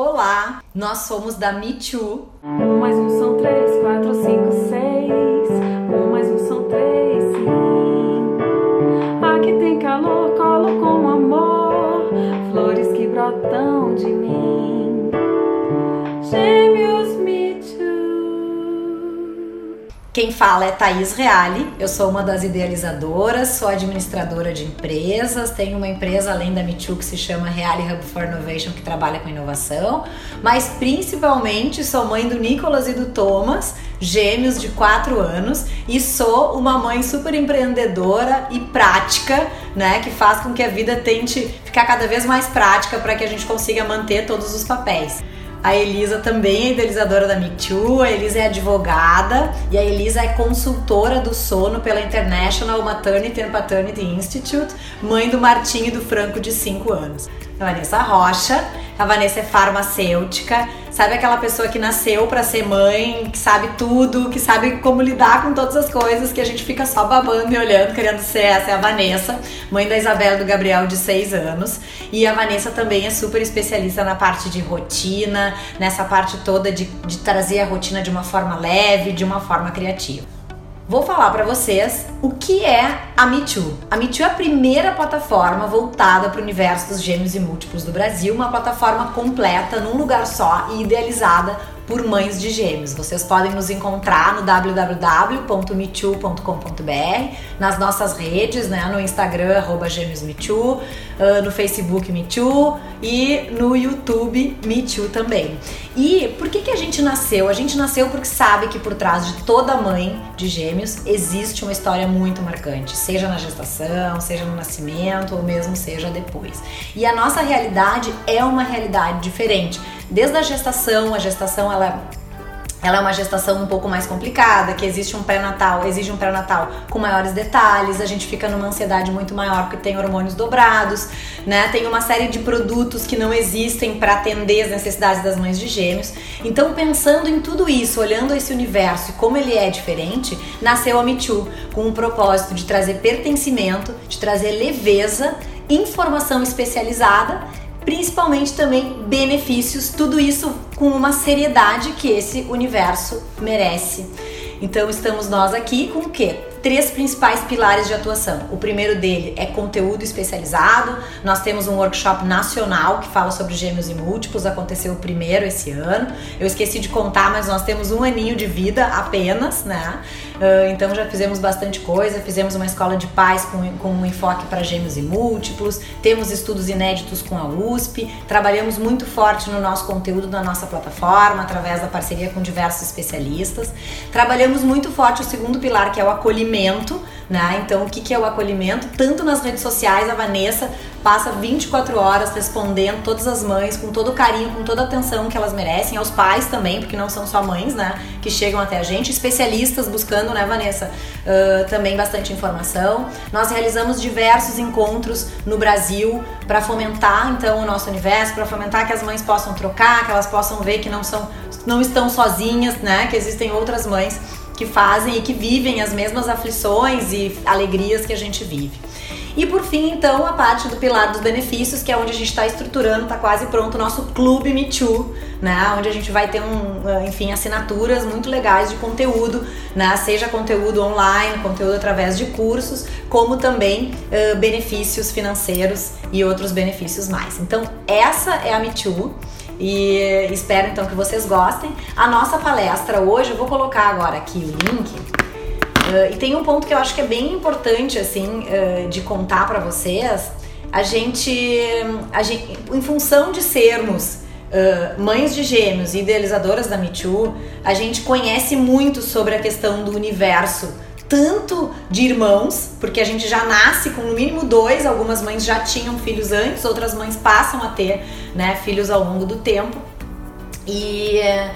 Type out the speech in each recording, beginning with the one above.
Olá, nós somos da Me Too. Um mais um são três, quatro, cinco, seis. Um mais um são três, Quem fala é Thaís Reale, eu sou uma das idealizadoras, sou administradora de empresas, tenho uma empresa além da Too que se chama Reale Hub for Innovation, que trabalha com inovação, mas principalmente sou mãe do Nicolas e do Thomas, gêmeos de 4 anos, e sou uma mãe super empreendedora e prática, né, que faz com que a vida tente ficar cada vez mais prática para que a gente consiga manter todos os papéis. A Elisa também é idealizadora da Me Too, a Elisa é advogada e a Elisa é consultora do sono pela International Maternity and Paternity Institute, mãe do Martinho e do Franco de 5 anos. A Vanessa Rocha, a Vanessa é farmacêutica, sabe aquela pessoa que nasceu para ser mãe, que sabe tudo, que sabe como lidar com todas as coisas, que a gente fica só babando e olhando, querendo ser essa, é a Vanessa, mãe da Isabela do Gabriel de 6 anos. E a Vanessa também é super especialista na parte de rotina, nessa parte toda de, de trazer a rotina de uma forma leve, de uma forma criativa. Vou falar para vocês o que é a Me Too. A Me Too é a primeira plataforma voltada para o universo dos gêmeos e múltiplos do Brasil, uma plataforma completa num lugar só e idealizada por mães de gêmeos. Vocês podem nos encontrar no www.metoo.com.br, nas nossas redes, né, no Instagram gêmeosmetoo, uh, no Facebook Metoo e no YouTube Metoo também. E por que que a gente nasceu? A gente nasceu porque sabe que por trás de toda mãe de gêmeos existe uma história muito marcante, seja na gestação, seja no nascimento ou mesmo seja depois. E a nossa realidade é uma realidade diferente desde a gestação, a gestação ela é uma gestação um pouco mais complicada, que existe um pré-natal, exige um pré-natal com maiores detalhes, a gente fica numa ansiedade muito maior porque tem hormônios dobrados, né? Tem uma série de produtos que não existem para atender as necessidades das mães de gêmeos. Então, pensando em tudo isso, olhando esse universo e como ele é diferente, nasceu a Me Too, com o propósito de trazer pertencimento, de trazer leveza, informação especializada principalmente também benefícios, tudo isso com uma seriedade que esse universo merece. Então estamos nós aqui com o quê? três principais pilares de atuação. O primeiro dele é conteúdo especializado. Nós temos um workshop nacional que fala sobre gêmeos e múltiplos, aconteceu o primeiro esse ano. Eu esqueci de contar, mas nós temos um aninho de vida apenas, né? Uh, então já fizemos bastante coisa, fizemos uma escola de paz com, com um enfoque para gêmeos e múltiplos, temos estudos inéditos com a USP, trabalhamos muito forte no nosso conteúdo na nossa plataforma, através da parceria com diversos especialistas. Trabalhamos muito forte o segundo pilar, que é o acolhimento, né? Então, o que, é o acolhimento? Tanto nas redes sociais, a Vanessa passa 24 horas respondendo todas as mães com todo o carinho, com toda a atenção que elas merecem, aos pais também, porque não são só mães, né? Que chegam até a gente, especialistas buscando, né, Vanessa? Uh, também bastante informação. Nós realizamos diversos encontros no Brasil para fomentar, então, o nosso universo, para fomentar que as mães possam trocar, que elas possam ver que não são, não estão sozinhas, né? Que existem outras mães que fazem e que vivem as mesmas aflições e alegrias que a gente vive. E por fim, então, a parte do pilar dos benefícios, que é onde a gente está estruturando, está quase pronto o nosso Clube Me Too, né? Onde a gente vai ter, um, eh, enfim, assinaturas muito legais de conteúdo, né? Seja conteúdo online, conteúdo através de cursos, como também uh, benefícios financeiros e outros benefícios mais. Então, essa é a Me Too. E espero então que vocês gostem. A nossa palestra hoje, eu vou colocar agora aqui o link. Uh, e tem um ponto que eu acho que é bem importante assim uh, de contar para vocês. A gente, a gente, em função de sermos uh, mães de gêmeos e idealizadoras da Me Too, a gente conhece muito sobre a questão do universo tanto de irmãos, porque a gente já nasce com no mínimo dois, algumas mães já tinham filhos antes, outras mães passam a ter né, filhos ao longo do tempo. E, eh,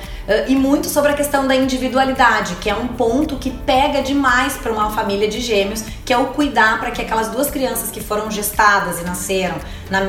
e muito sobre a questão da individualidade, que é um ponto que pega demais para uma família de gêmeos, que é o cuidar para que aquelas duas crianças que foram gestadas e nasceram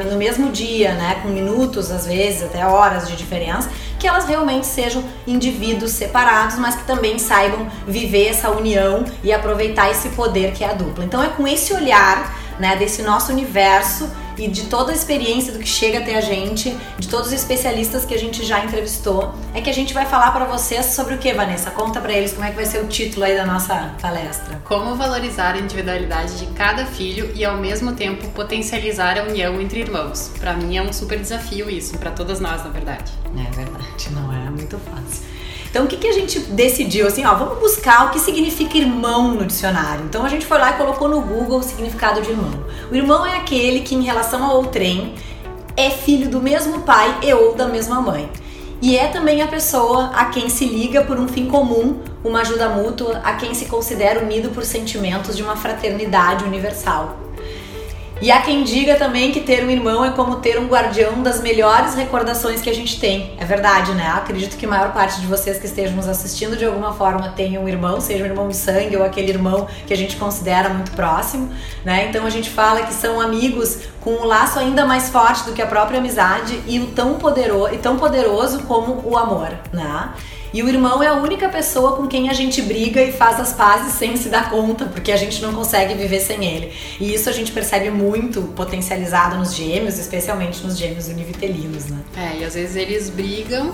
no mesmo dia, né, com minutos às vezes, até horas de diferença, que elas realmente sejam indivíduos separados, mas que também saibam viver essa união e aproveitar esse poder que é a dupla. Então é com esse olhar, né, desse nosso universo e de toda a experiência do que chega até a gente, de todos os especialistas que a gente já entrevistou, é que a gente vai falar para vocês sobre o que, Vanessa? Conta para eles como é que vai ser o título aí da nossa palestra. Como valorizar a individualidade de cada filho e ao mesmo tempo potencializar a união entre irmãos. Para mim é um super desafio isso, para todas nós, na verdade. É verdade, não é muito fácil. Então, o que, que a gente decidiu? Assim, ó, vamos buscar o que significa irmão no dicionário. Então, a gente foi lá e colocou no Google o significado de irmão. O irmão é aquele que, em relação ao outrem, é filho do mesmo pai e ou da mesma mãe. E é também a pessoa a quem se liga por um fim comum, uma ajuda mútua, a quem se considera unido por sentimentos de uma fraternidade universal. E há quem diga também que ter um irmão é como ter um guardião das melhores recordações que a gente tem. É verdade, né? Acredito que a maior parte de vocês que estejam nos assistindo de alguma forma tenha um irmão, seja um irmão de sangue ou aquele irmão que a gente considera muito próximo, né? Então a gente fala que são amigos com um laço ainda mais forte do que a própria amizade e o tão poderoso e tão poderoso como o amor, né? E o irmão é a única pessoa com quem a gente briga e faz as pazes sem se dar conta, porque a gente não consegue viver sem ele. E isso a gente percebe muito potencializado nos gêmeos, especialmente nos gêmeos univitelinos, né? É, e às vezes eles brigam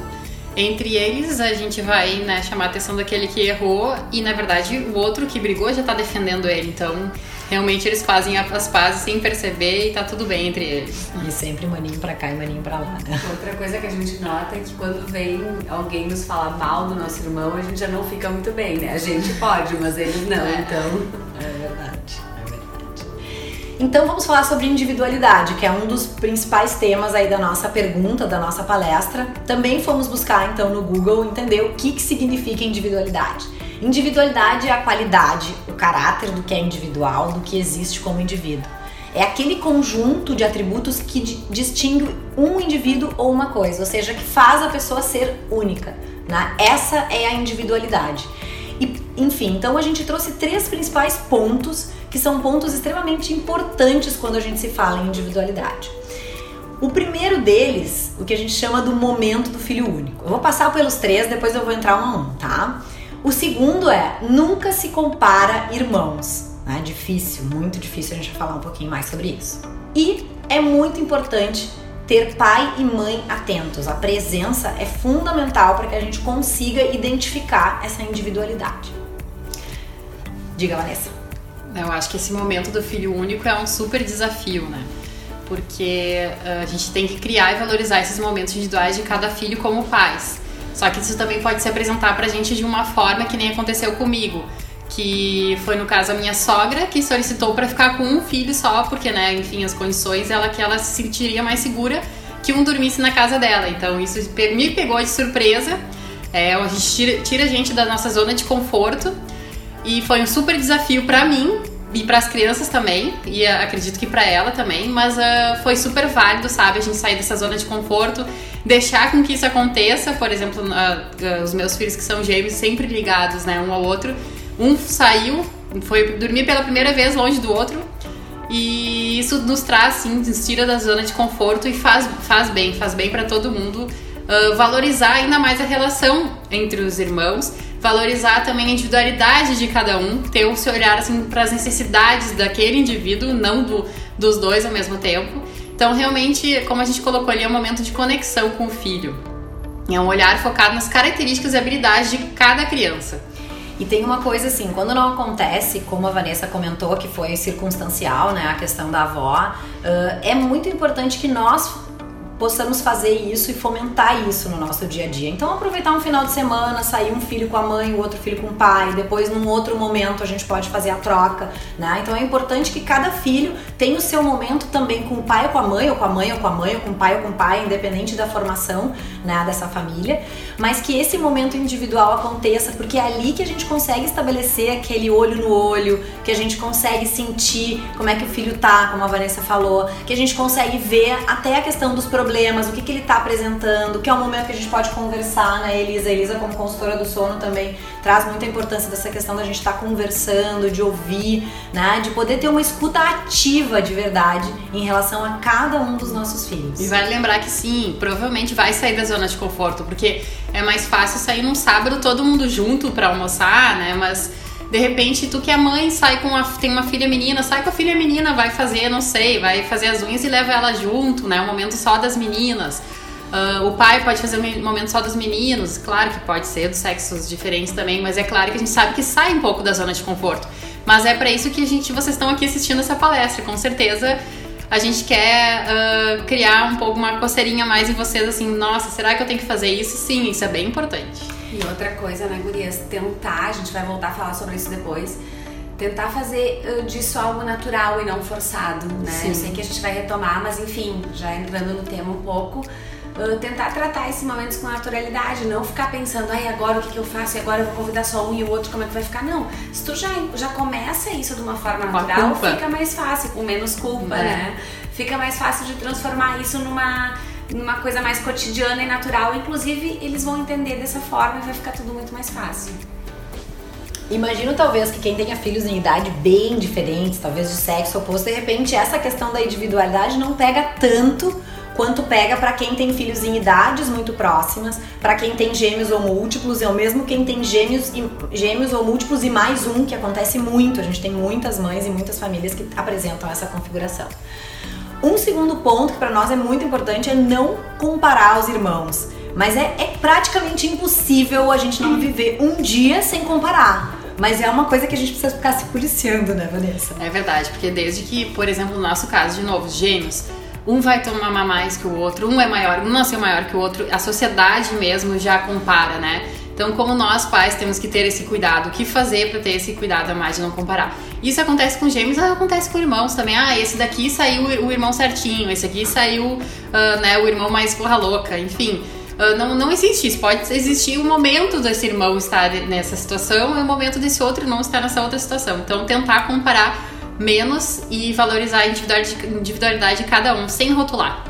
entre eles a gente vai né, chamar a atenção daquele que errou e na verdade o outro que brigou já tá defendendo ele. Então realmente eles fazem as pazes sem perceber e tá tudo bem entre eles. E sempre maninho pra cá e maninho pra lá. Né? Outra coisa que a gente nota é que quando vem alguém nos falar mal do nosso irmão, a gente já não fica muito bem, né? A gente pode, mas eles não, é. então. É verdade. Então vamos falar sobre individualidade, que é um dos principais temas aí da nossa pergunta, da nossa palestra. Também fomos buscar então no Google entender o que, que significa individualidade. Individualidade é a qualidade, o caráter do que é individual, do que existe como indivíduo. É aquele conjunto de atributos que distingue um indivíduo ou uma coisa, ou seja, que faz a pessoa ser única. Né? Essa é a individualidade. E, enfim, então a gente trouxe três principais pontos que são pontos extremamente importantes quando a gente se fala em individualidade. O primeiro deles, o que a gente chama do momento do filho único. Eu vou passar pelos três, depois eu vou entrar um a um, tá? O segundo é nunca se compara irmãos. É difícil, muito difícil a gente falar um pouquinho mais sobre isso. E é muito importante ter pai e mãe atentos. A presença é fundamental para que a gente consiga identificar essa individualidade. Diga, Vanessa. Eu acho que esse momento do filho único é um super desafio, né? Porque uh, a gente tem que criar e valorizar esses momentos individuais de cada filho como pais. Só que isso também pode se apresentar pra gente de uma forma que nem aconteceu comigo. Que foi no caso a minha sogra que solicitou para ficar com um filho só, porque, né, enfim, as condições ela que ela se sentiria mais segura que um dormisse na casa dela. Então isso me pegou de surpresa. É, a gente tira, tira a gente da nossa zona de conforto e foi um super desafio para mim e para as crianças também, e uh, acredito que para ela também, mas uh, foi super válido, sabe? A gente sair dessa zona de conforto, deixar com que isso aconteça. Por exemplo, uh, os meus filhos que são gêmeos, sempre ligados, né, um ao outro. Um saiu, foi dormir pela primeira vez longe do outro, e isso nos traz, sim, nos tira da zona de conforto e faz, faz bem, faz bem para todo mundo valorizar ainda mais a relação entre os irmãos valorizar também a individualidade de cada um, ter o seu olhar assim para as necessidades daquele indivíduo, não do, dos dois ao mesmo tempo. Então, realmente, como a gente colocou ali, é um momento de conexão com o filho. É um olhar focado nas características e habilidades de cada criança. E tem uma coisa assim, quando não acontece, como a Vanessa comentou, que foi circunstancial, né, a questão da avó, uh, é muito importante que nós possamos fazer isso e fomentar isso no nosso dia a dia. Então, aproveitar um final de semana, sair um filho com a mãe, o outro filho com o pai, depois num outro momento a gente pode fazer a troca, né? Então é importante que cada filho tenha o seu momento também com o pai ou com a mãe, ou com a mãe ou com a mãe, ou com o pai ou com o pai, independente da formação, né, dessa família, mas que esse momento individual aconteça, porque é ali que a gente consegue estabelecer aquele olho no olho, que a gente consegue sentir como é que o filho tá, como a Vanessa falou, que a gente consegue ver até a questão dos problemas problemas, o que, que ele está apresentando, que é um momento que a gente pode conversar, né, Elisa? Elisa, como consultora do sono, também traz muita importância dessa questão da gente estar tá conversando, de ouvir, né, de poder ter uma escuta ativa de verdade em relação a cada um dos nossos filhos. E vale lembrar que sim, provavelmente vai sair da zona de conforto, porque é mais fácil sair num sábado todo mundo junto para almoçar, né, mas De repente, tu que é mãe, sai com a, tem uma filha menina, sai com a filha menina, vai fazer, não sei, vai fazer as unhas e leva ela junto, né? Um momento só das meninas. Uh, o pai pode fazer um momento só dos meninos, claro que pode ser dos sexos diferentes também, mas é claro que a gente sabe que sai um pouco da zona de conforto. Mas é para isso que a gente, vocês estão aqui assistindo essa palestra, com certeza a gente quer uh, criar um pouco uma coceirinha mais em vocês, assim, nossa, será que eu tenho que fazer isso? Sim, isso é bem importante. E outra coisa, né, gurias, tentar, a gente vai voltar a falar sobre isso depois, tentar fazer disso algo natural e não forçado, né? Sim. Eu sei que a gente vai retomar, mas enfim, já entrando no tema um pouco, tentar tratar esses momentos com naturalidade, não ficar pensando, ai, agora o que, que eu faço, e agora eu vou convidar só um e o outro, como é que vai ficar? Não, se tu já, já começa isso de uma forma natural, fica mais fácil, com menos culpa, é. né? Fica mais fácil de transformar isso numa numa coisa mais cotidiana e natural. Inclusive, eles vão entender dessa forma e vai ficar tudo muito mais fácil. Imagino talvez que quem tenha filhos em idade bem diferentes, talvez de sexo oposto, de repente essa questão da individualidade não pega tanto quanto pega para quem tem filhos em idades muito próximas, para quem tem gêmeos ou múltiplos, ou mesmo quem tem gêmeos, e, gêmeos ou múltiplos e mais um, que acontece muito. A gente tem muitas mães e muitas famílias que apresentam essa configuração. Um segundo ponto que para nós é muito importante é não comparar os irmãos. Mas é, é, praticamente impossível a gente não viver um dia sem comparar. Mas é uma coisa que a gente precisa ficar se policiando, né, Vanessa? É verdade, porque desde que, por exemplo, no nosso caso, de novo, gêmeos, um vai tomar mais que o outro, um é maior, um nasceu maior que o outro, a sociedade mesmo já compara, né? Então, como nós pais temos que ter esse cuidado, o que fazer para ter esse cuidado a mais de não comparar? Isso acontece com gêmeos, acontece com irmãos também. Ah, esse daqui saiu o irmão certinho, esse aqui saiu uh, né, o irmão mais porra louca, enfim. Uh, não, não existe isso. Pode existir o um momento desse irmão estar nessa situação e o um momento desse outro irmão estar nessa outra situação. Então, tentar comparar menos e valorizar a individualidade de cada um, sem rotular.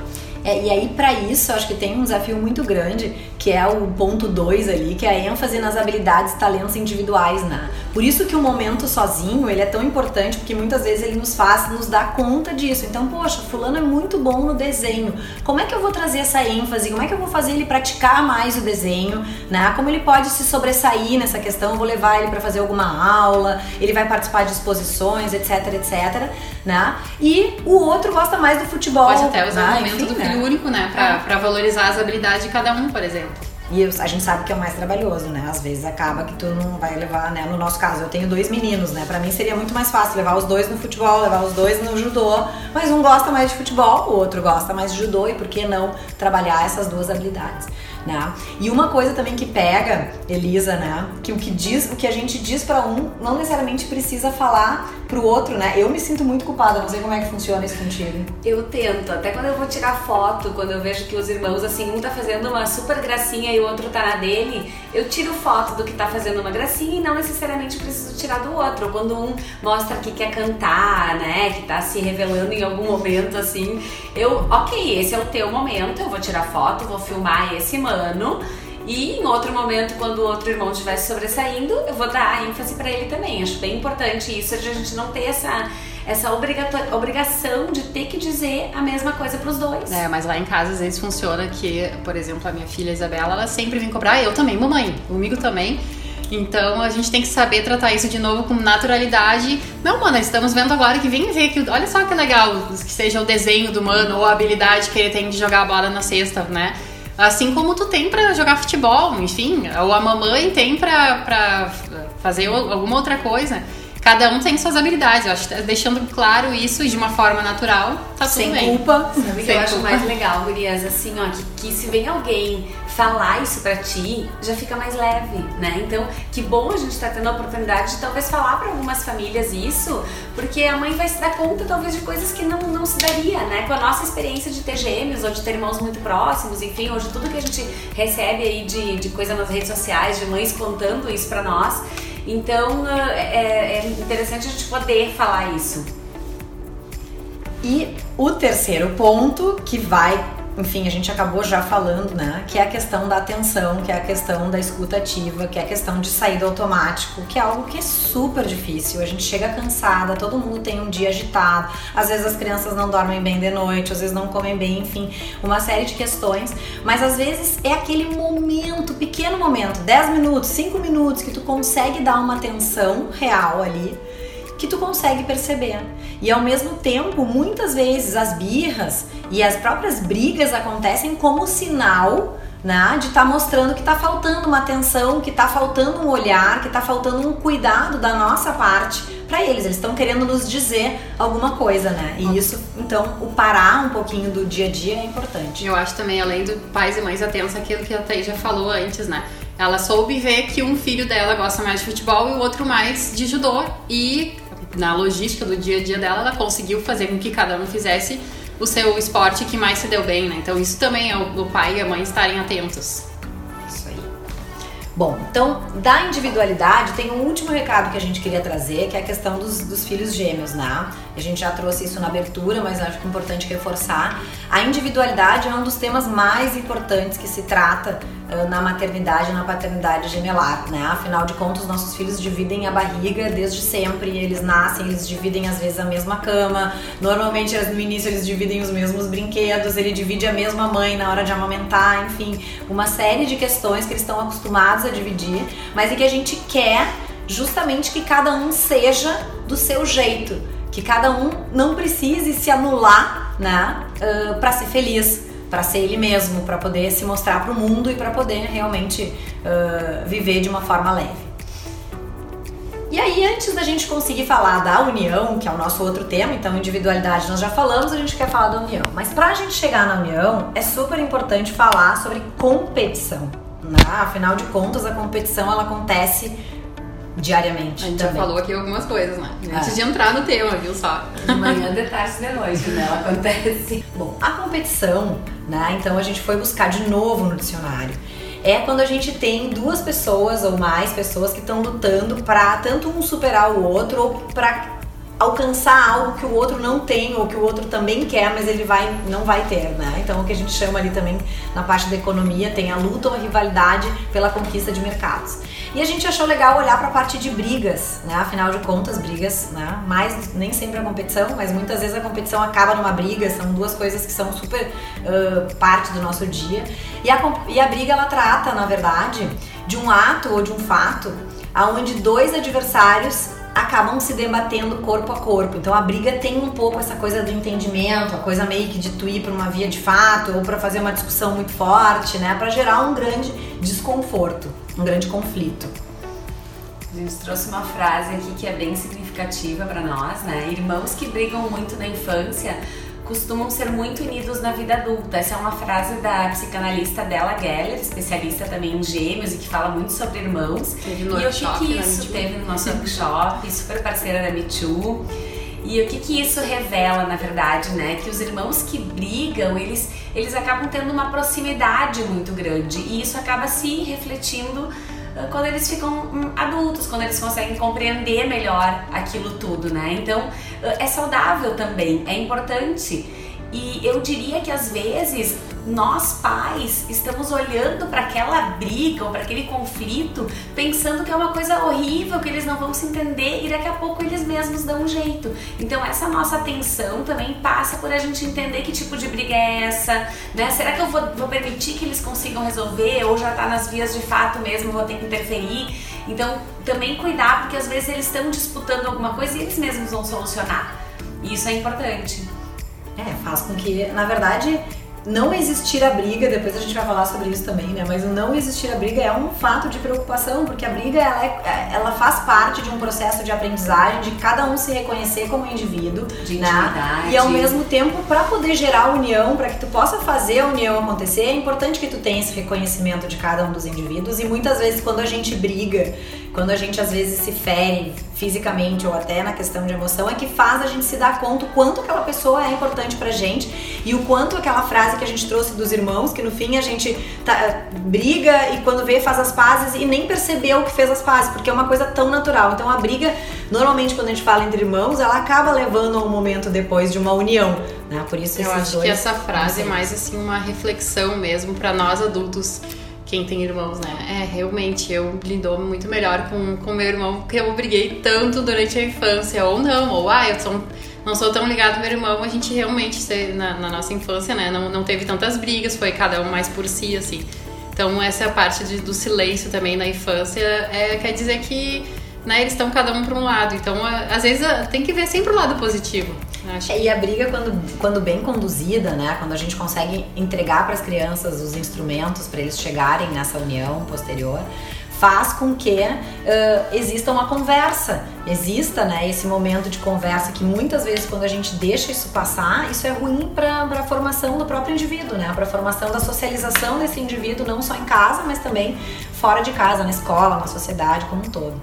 É, e aí, para isso, acho que tem um desafio muito grande, que é o ponto 2 ali, que é a ênfase nas habilidades e talentos individuais, né? Por isso que o momento sozinho, ele é tão importante, porque muitas vezes ele nos faz nos dar conta disso. Então, poxa, fulano é muito bom no desenho. Como é que eu vou trazer essa ênfase? Como é que eu vou fazer ele praticar mais o desenho, né? Como ele pode se sobressair nessa questão? Eu vou levar ele para fazer alguma aula, ele vai participar de exposições, etc, etc, né? E o outro gosta mais do futebol. Pode até usar né? o momento Enfim, do filho né? único, né? Pra, é. pra valorizar as habilidades de cada um, por exemplo. E a gente sabe que é o mais trabalhoso, né? Às vezes acaba que tu não vai levar, né? No nosso caso, eu tenho dois meninos, né? Pra mim seria muito mais fácil levar os dois no futebol, levar os dois no judô. Mas um gosta mais de futebol, o outro gosta mais de judô, e por que não trabalhar essas duas habilidades? Né? E uma coisa também que pega, Elisa, né? Que o que diz, o que a gente diz para um, não necessariamente precisa falar pro outro, né? Eu me sinto muito culpada, não sei como é que funciona isso contigo. Eu tento, até quando eu vou tirar foto, quando eu vejo que os irmãos, assim, um tá fazendo uma super gracinha e o outro tá na dele, eu tiro foto do que tá fazendo uma gracinha e não necessariamente preciso tirar do outro. Ou quando um mostra que quer cantar, né? Que tá se revelando em algum momento, assim, eu, ok, esse é o teu momento, eu vou tirar foto, vou filmar esse momento ano. E em outro momento, quando o outro irmão estiver sobressaindo, eu vou dar ênfase para ele também. Acho bem importante isso, de a gente não ter essa, essa obrigação de ter que dizer a mesma coisa para os dois. É, mas lá em casa às vezes funciona que, por exemplo, a minha filha Isabela, ela sempre vem cobrar, eu também, mamãe, comigo também. Então a gente tem que saber tratar isso de novo com naturalidade. Não, mano, estamos vendo agora que vem ver que olha só que legal que seja o desenho do mano ou a habilidade que ele tem de jogar a bola na cesta, né? Assim como tu tem para jogar futebol, enfim, ou a mamãe tem para fazer alguma outra coisa. Cada um tem suas habilidades. Eu acho que deixando claro isso de uma forma natural, tá tudo Sem bem. culpa. Sabe o que eu acho mais legal, Gurias? Assim, ó, que, que se vem alguém falar isso pra ti, já fica mais leve, né? Então, que bom a gente tá tendo a oportunidade de talvez falar para algumas famílias isso, porque a mãe vai se dar conta talvez de coisas que não, não se daria, né? Com a nossa experiência de ter gêmeos ou de ter irmãos muito próximos, enfim, hoje tudo que a gente recebe aí de, de coisa nas redes sociais, de mães contando isso pra nós. Então, é, é interessante a gente poder falar isso. E o terceiro ponto, que vai enfim, a gente acabou já falando, né? Que é a questão da atenção, que é a questão da escuta ativa, que é a questão de sair do automático, que é algo que é super difícil. A gente chega cansada, todo mundo tem um dia agitado, às vezes as crianças não dormem bem de noite, às vezes não comem bem, enfim, uma série de questões. Mas às vezes é aquele momento, pequeno momento, 10 minutos, 5 minutos, que tu consegue dar uma atenção real ali que tu consegue perceber. E ao mesmo tempo, muitas vezes as birras e as próprias brigas acontecem como sinal né, de estar tá mostrando que está faltando uma atenção, que está faltando um olhar, que está faltando um cuidado da nossa parte para eles. Eles estão querendo nos dizer alguma coisa, né? E isso, então, o parar um pouquinho do dia a dia é importante. Eu acho também, além do pais e mães atentos, aquilo que a Thaís já falou antes, né? Ela soube ver que um filho dela gosta mais de futebol e o outro mais de judô. E na logística do dia a dia dela, ela conseguiu fazer com que cada um fizesse o seu esporte que mais se deu bem, né? Então isso também é o pai e a mãe estarem atentos. Isso aí. Bom, então da individualidade tem um último recado que a gente queria trazer, que é a questão dos, dos filhos gêmeos, né? A gente já trouxe isso na abertura, mas acho que é importante reforçar. A individualidade é um dos temas mais importantes que se trata na maternidade e na paternidade gemelar, né? Afinal de contas, nossos filhos dividem a barriga desde sempre, eles nascem, eles dividem às vezes a mesma cama, normalmente no início eles dividem os mesmos brinquedos, ele divide a mesma mãe na hora de amamentar, enfim, uma série de questões que eles estão acostumados a dividir, mas e que a gente quer justamente que cada um seja do seu jeito que cada um não precise se anular, né, uh, para ser feliz, para ser ele mesmo, para poder se mostrar para o mundo e para poder realmente uh, viver de uma forma leve. E aí, antes da gente conseguir falar da união, que é o nosso outro tema, então individualidade nós já falamos, a gente quer falar da união. Mas para a gente chegar na união, é super importante falar sobre competição. Né? Afinal de contas, a competição ela acontece diariamente. A gente também. já falou aqui algumas coisas, né? Antes é. de entrar no tema, viu só? De manhã, de tarde, de noite, né? Ela acontece. Bom, a competição, né? Então a gente foi buscar de novo no dicionário. É quando a gente tem duas pessoas ou mais pessoas que estão lutando para tanto um superar o outro ou para alcançar algo que o outro não tem ou que o outro também quer, mas ele vai não vai ter, né? Então o que a gente chama ali também na parte da economia tem a luta ou a rivalidade pela conquista de mercados. E a gente achou legal olhar para a parte de brigas, né? Afinal de contas, brigas, né? Mais nem sempre a competição, mas muitas vezes a competição acaba numa briga. São duas coisas que são super uh, parte do nosso dia. E a, e a briga ela trata, na verdade, de um ato ou de um fato aonde dois adversários acabam se debatendo corpo a corpo. Então a briga tem um pouco essa coisa do entendimento, a coisa meio que de tu ir para uma via de fato ou para fazer uma discussão muito forte, né, para gerar um grande desconforto, um grande conflito. A gente trouxe uma frase aqui que é bem significativa para nós, né? Irmãos que brigam muito na infância costumam ser muito unidos na vida adulta. Essa é uma frase da psicanalista Della Geller, especialista também em gêmeos e que fala muito sobre irmãos. Teve no e o que, que isso teve no nosso workshop, super parceira da Me Too. E o que, que isso revela, na verdade, né? Que os irmãos que brigam, eles, eles acabam tendo uma proximidade muito grande e isso acaba se refletindo ah, quando eles ficam hum, adultos, quando eles conseguem compreender melhor aquilo tudo, né? Então ah, é saudável também, é importante. E eu diria que às vezes nós pais estamos olhando para aquela briga ou para aquele conflito pensando que é uma coisa horrível, que eles não vão se entender e daqui a pouco eles mesmos dão um jeito. Então essa nossa atenção também passa por a gente entender que tipo de briga é essa, né? Será que eu vou, vou permitir que eles consigam resolver ou já tá nas vias de fato mesmo, vou ter que interferir? Então também cuidar porque às vezes eles estão disputando alguma coisa e eles mesmos vão solucionar. E isso é importante. É, faz com que, na verdade, não existir a briga, depois a gente vai falar sobre isso também, né? Mas o não existir a briga é um fato de preocupação, porque a briga ela, é, ela faz parte de um processo de aprendizagem, de cada um se reconhecer como indivíduo, de né? E ao mesmo tempo, para poder gerar união, para que tu possa fazer a união acontecer, é importante que tu tenha esse reconhecimento de cada um dos indivíduos. E muitas vezes, quando a gente briga, quando a gente às vezes se fere fisicamente ou até na questão de emoção, é que faz a gente se dar conta o quanto aquela pessoa é importante pra gente e o quanto aquela frase que a gente trouxe dos irmãos, que no fim a gente tá, briga e quando vê faz as pazes e nem percebeu que fez as pazes, porque é uma coisa tão natural. Então a briga, normalmente quando a gente fala entre irmãos, ela acaba levando a um momento depois de uma união, Né? Por isso Eu acho dois que essa frase é mais assim uma reflexão mesmo pra nós adultos, quem tem irmãos, né? É, realmente eu lidou muito melhor com com meu irmão, porque eu briguei tanto durante a infância, ou não, ou ah, eu sou, não sou tão ligado ao meu irmão, a gente realmente na, na nossa infância, né, não, não teve tantas brigas, foi cada um mais por si, assim. Então essa parte de- do silêncio também na infância, é, quer dizer que né, eles estão cada um para um lado. Então, às vezes tem que ver sempre o lado positivo. Acho. É, E a briga, quando, quando bem conduzida, né? Quando a gente consegue entregar para as crianças os instrumentos para eles chegarem nessa união posterior, faz com que ah, exista uma conversa, exista né, esse momento de conversa que muitas vezes quando a gente deixa isso passar, isso é ruim para a formação do próprio indivíduo, né? Para a formação da socialização desse indivíduo, não só em casa, mas também fora de casa, na escola, na sociedade como um todo.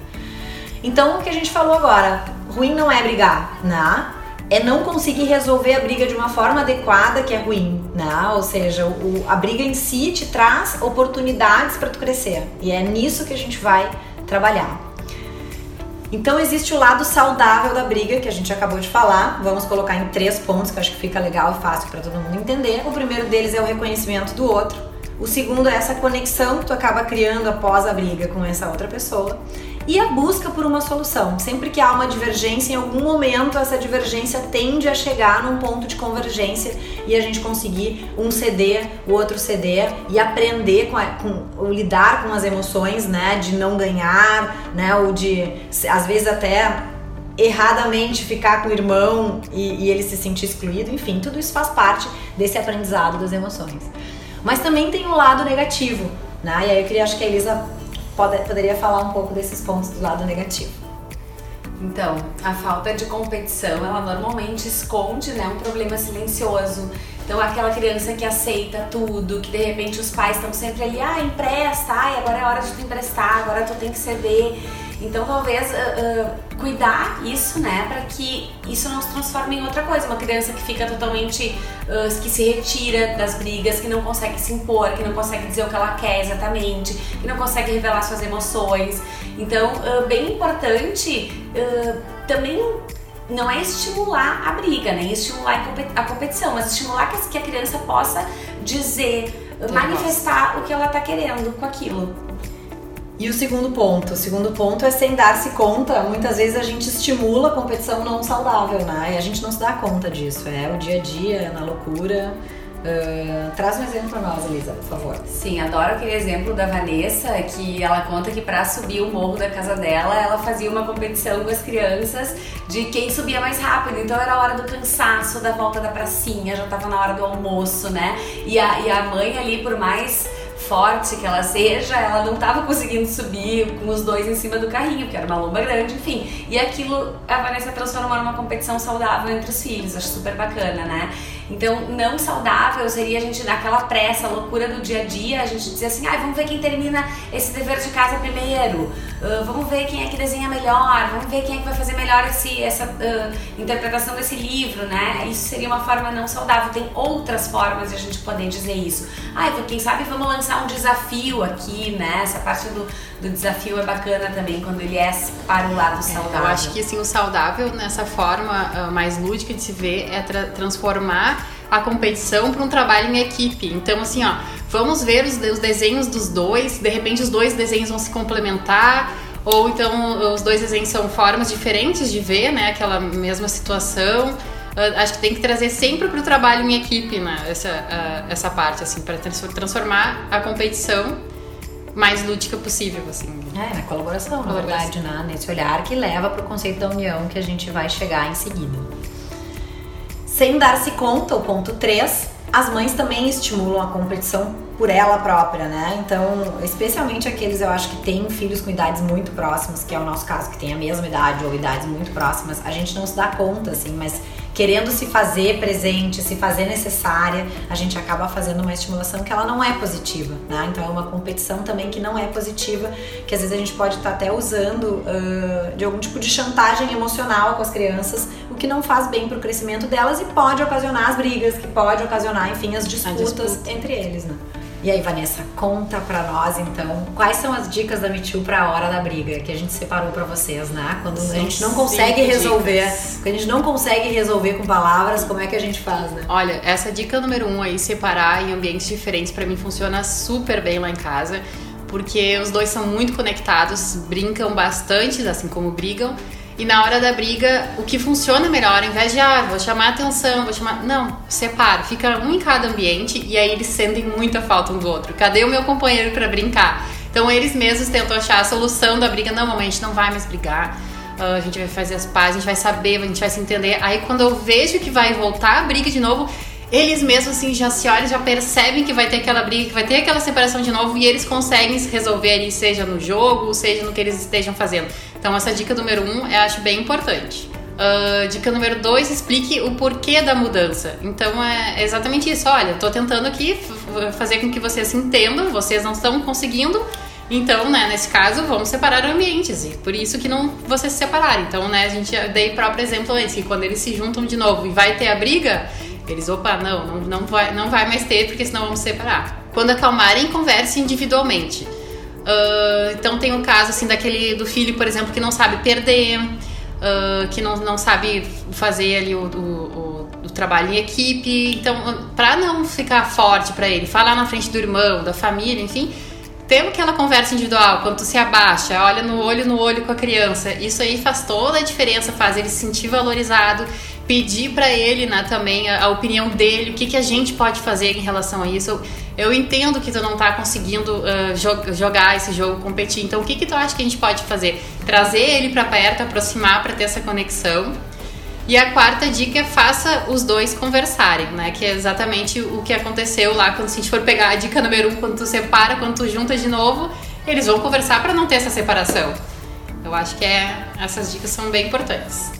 Então, o que a gente falou agora, ruim não é brigar, né? É não conseguir resolver a briga de uma forma adequada que é ruim, né? Ou seja, o, a briga em si te traz oportunidades para tu crescer. E é nisso que a gente vai trabalhar. Então existe o lado saudável da briga que a gente acabou de falar. Vamos colocar em três pontos que acho que fica legal e fácil para todo mundo entender. O primeiro deles é o reconhecimento do outro. O segundo é essa conexão que tu acaba criando após a briga com essa outra pessoa. E a busca por uma solução. Sempre que há uma divergência, em algum momento essa divergência tende a chegar num ponto de convergência e a gente conseguir um ceder, o outro ceder e aprender com, a, com lidar com as emoções, né? De não ganhar, né? Ou de às vezes até erradamente ficar com o irmão e, e ele se sentir excluído, enfim, tudo isso faz parte desse aprendizado das emoções. Mas também tem o lado negativo, né? E aí eu queria, acho que a Elisa pode, poderia falar um pouco desses pontos do lado negativo. Então, a falta de competição, ela normalmente esconde, né, um problema silencioso. Então, aquela criança que aceita tudo, que de repente os pais estão sempre ali, ah, empresta, ai, agora é hora de tu emprestar, agora tu tem que ceder. Então, talvez ah, ah, cuidar isso, né, para que isso não se transforme em outra coisa. Uma criança que fica totalmente, ah, que se retira das brigas, que não consegue se impor, que não consegue dizer o que ela quer exatamente, que não consegue revelar suas emoções. Então, bem importante também não é estimular a briga, nem estimular a compe- a competição, mas estimular que a- criança possa dizer, manifestar o que ela tá querendo com aquilo. E o segundo ponto, o segundo ponto é sem dar-se conta. Muitas vezes a gente estimula a competição não saudável, né? E a gente não se dá conta disso. É o dia a dia, é na loucura. Ah, traz um exemplo pra nós, Elisa, por favor. Sim, adoro aquele exemplo da Vanessa, que ela conta que pra subir o morro da casa dela, ela fazia uma competição com as crianças de quem subia mais rápido. Então era a hora do cansaço, da volta da pracinha, já tava na hora do almoço, né? E a, e a mãe ali, por mais forte que ela seja, ela não tava conseguindo subir com os dois em cima do carrinho, porque era uma lomba grande, enfim. E aquilo a Vanessa transformou numa competição saudável entre os filhos, acho super bacana, né? Então, não saudável seria a gente, naquela pressa, loucura do dia a dia, a gente dizer assim, ai, vamos ver quem termina esse dever de casa primeiro, ah, vamos ver quem é que desenha melhor, vamos ver quem é que vai fazer melhor esse, essa ah, interpretação desse livro, né? Isso seria uma forma não saudável. Tem outras formas de a gente poder dizer isso. Ai, quem sabe vamos lançar um desafio aqui, né? Essa parte do, do desafio é bacana também, quando ele é para o lado saudável. Eu acho que assim, o saudável nessa forma ah, mais lúdica de se ver é tra- transformar a competição para um trabalho em equipe. Então, assim, ó, vamos ver os, os desenhos dos dois, de repente os dois desenhos vão se complementar, ou então os dois desenhos são formas diferentes de ver, né, aquela mesma situação. Ah, acho que tem que trazer sempre para o trabalho em equipe, né, essa, ah, essa parte, assim, para transformar a competição mais lúdica possível, assim. É, na colaboração, na Colaboração. verdade, né? Nesse olhar que leva pro conceito da união que a gente vai chegar em seguida. Sem dar-se conta, o ponto 3, as mães também estimulam a competição por ela própria, né? Então, especialmente aqueles, eu acho que têm filhos com idades muito próximas, que é o nosso caso, que tem a mesma idade ou idades muito próximas, a gente não se dá conta, assim, mas querendo se fazer presente, se fazer necessária, a gente acaba fazendo uma estimulação que ela não é positiva, né? Então é uma competição também que não é positiva, que às vezes a gente pode estar até usando ah, de algum tipo de chantagem emocional com as crianças, o que não faz bem para o crescimento delas e pode ocasionar as brigas, que pode ocasionar, enfim, as disputas disputa. entre eles, né? E aí, Vanessa, conta pra nós então quais são as dicas da Too pra hora da briga que a gente separou pra vocês, né? Quando São a gente não consegue resolver, dicas. quando a gente não consegue resolver com palavras, como é que a gente faz, né? Olha, essa dica número um aí, separar em ambientes diferentes, pra mim funciona super bem lá em casa, porque os dois são muito conectados, brincam bastante, assim como brigam. E na hora da briga, o que funciona melhor, ao invés de, ah, vou chamar atenção, vou chamar. Não, separa, fica um em cada ambiente e aí eles sentem muita falta um do outro. Cadê o meu companheiro pra brincar? Então eles mesmos tentam achar a solução da briga. Não, mamãe, a gente não vai mais brigar. Ah, a gente vai fazer as pazes, a gente vai saber, a gente vai se entender. Aí quando eu vejo que vai voltar a briga de novo, eles mesmos assim já se olham, já percebem que vai ter aquela briga, que vai ter aquela separação de novo e eles conseguem se resolver ali, seja no jogo, seja no que eles estejam fazendo. Então essa dica número um eu acho bem importante. Ah, dica número dois, explique o porquê da mudança. Então é exatamente isso. Olha, tô tentando aqui fazer com que vocês se entendam, vocês não estão conseguindo. Então, né, nesse caso, vamos separar ambientes. E por isso que não vocês se separaram. Então, né, a gente dei próprio exemplo antes, que quando eles se juntam de novo e vai ter a briga, eles, opa, não, não, não, vai, não vai mais ter, porque senão vamos separar. Quando acalmarem, converse individualmente. Ah, então tem o caso assim daquele do filho, por exemplo, que não sabe perder, ah, que não, não sabe fazer ali o, o, o- o trabalho em equipe. Então, para não ficar forte para ele, falar na frente do irmão, da família, enfim, ter aquela conversa individual, quando tu se abaixa, olha no olho no olho com a criança, isso aí faz toda a diferença, faz ele se sentir valorizado, pedir pra ele né, também a, a opinião dele, o que, que a gente pode fazer em relação a isso. Eu, eu entendo que tu não tá conseguindo ah, jo- jogar esse jogo, competir, então o que, que tu acha que a gente pode fazer? Trazer ele pra perto, aproximar pra ter essa conexão. E a quarta dica é faça os dois conversarem, né? Que é exatamente o que aconteceu lá quando se a gente for pegar a dica número um, quando tu separa, quando tu junta de novo, eles vão conversar para não ter essa separação. Eu acho que é, essas dicas são bem importantes.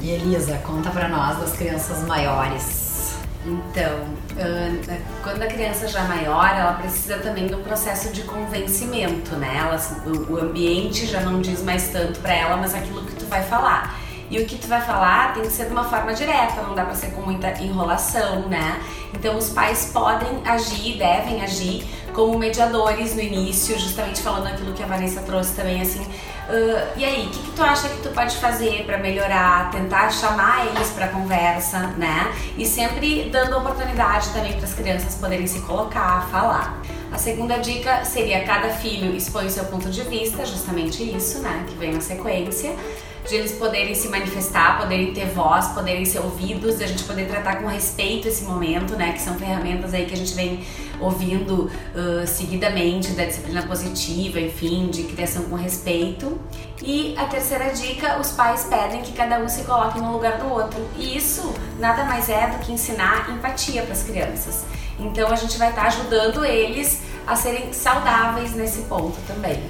E Elisa, conta pra nós das crianças maiores. Então, ah, quando a criança já é maior, ela precisa também do processo de convencimento, né? Ela, o, ambiente já não diz mais tanto pra ela, mas aquilo que tu vai falar. E o que tu vai falar tem que ser de uma forma direta, não dá pra ser com muita enrolação, né? Então os pais podem agir, devem agir como mediadores no início, justamente falando aquilo que a Vanessa trouxe também, assim. ah, e aí, o que, que tu acha que tu pode fazer pra melhorar, tentar chamar eles pra conversa, né? E sempre dando oportunidade também para as crianças poderem se colocar, falar. A segunda dica seria cada filho expõe o seu ponto de vista, justamente isso, né? Que vem na sequência de eles poderem se manifestar, poderem ter voz, poderem ser ouvidos, a gente poder tratar com respeito esse momento, né? Que são ferramentas aí que a gente vem ouvindo ah, seguidamente da disciplina positiva, enfim, de criação com respeito. E a terceira dica, os pais pedem que cada um se coloque no lugar do outro. E isso nada mais é do que ensinar empatia para as crianças. Então a gente vai estar ajudando eles a serem saudáveis nesse ponto também.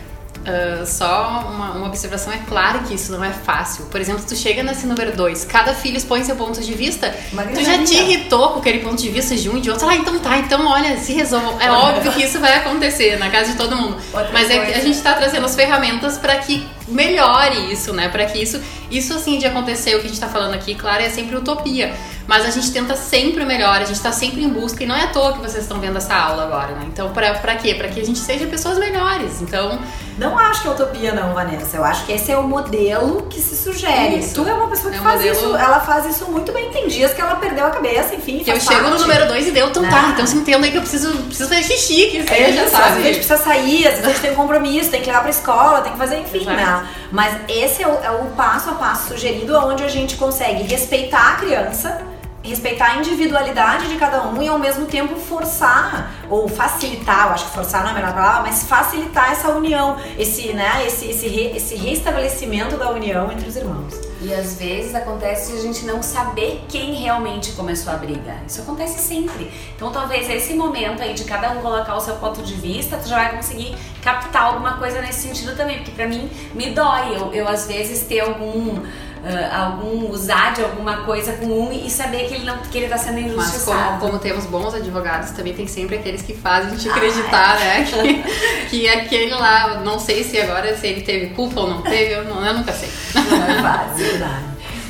Ah, só uma, uma observação, é claro que isso não é fácil. Por exemplo, tu chega nesse número 2, cada filho expõe seu ponto de vista, Uma tu já te irritou com aquele ponto de vista de um e de outro. Ah, então tá, então olha, se resolva. É óbvio que isso vai acontecer na casa de todo mundo. Outra Mas é que a gente tá trazendo as ferramentas para que melhore isso, né? Para que isso, isso assim de acontecer, o que a gente tá falando aqui, claro, é sempre utopia. Mas a gente tenta sempre o melhor, a gente tá sempre em busca, e não é à toa que vocês estão vendo essa aula agora, né? Então, pra, pra quê? Pra que a gente seja pessoas melhores. Então, Não acho que é utopia, não, Vanessa. Eu acho que esse é o modelo que se sugere. Isso. Tu é uma pessoa que É um faz modelo- isso. Ela faz isso muito bem. Tem dias que ela perdeu a cabeça, enfim. eu chego no parte. número 2 e deu, então Né? tá, então se entenda aí que eu preciso, preciso fazer xixi, que É isso, às vezes a gente sabe. precisa sair, às vezes a gente tem um compromisso, tem que levar pra escola, tem que fazer, enfim, Exato. Né? Mas esse é o, é o passo a passo sugerido onde a gente consegue respeitar a criança, respeitar a individualidade de cada um e ao mesmo tempo forçar ou facilitar, eu acho que forçar não é a melhor palavra, mas facilitar essa união, esse, né, esse, esse, re- esse restabelecimento da união entre os irmãos. E às vezes acontece a gente não saber quem realmente começou a briga. Isso acontece sempre. Então talvez esse momento aí de cada um colocar o seu ponto de vista, tu já vai conseguir captar alguma coisa nesse sentido também. Porque pra mim me dói eu, eu às vezes ter algum. Ah, algum usar de alguma coisa com um e saber que ele não que ele tá sendo Mas injustiçado. como, como temos bons advogados, também tem sempre aqueles que fazem a gente acreditar, né? Que, que aquele lá, não sei se agora se ele teve culpa ou não teve, eu, não, eu nunca sei. Não é fácil, né?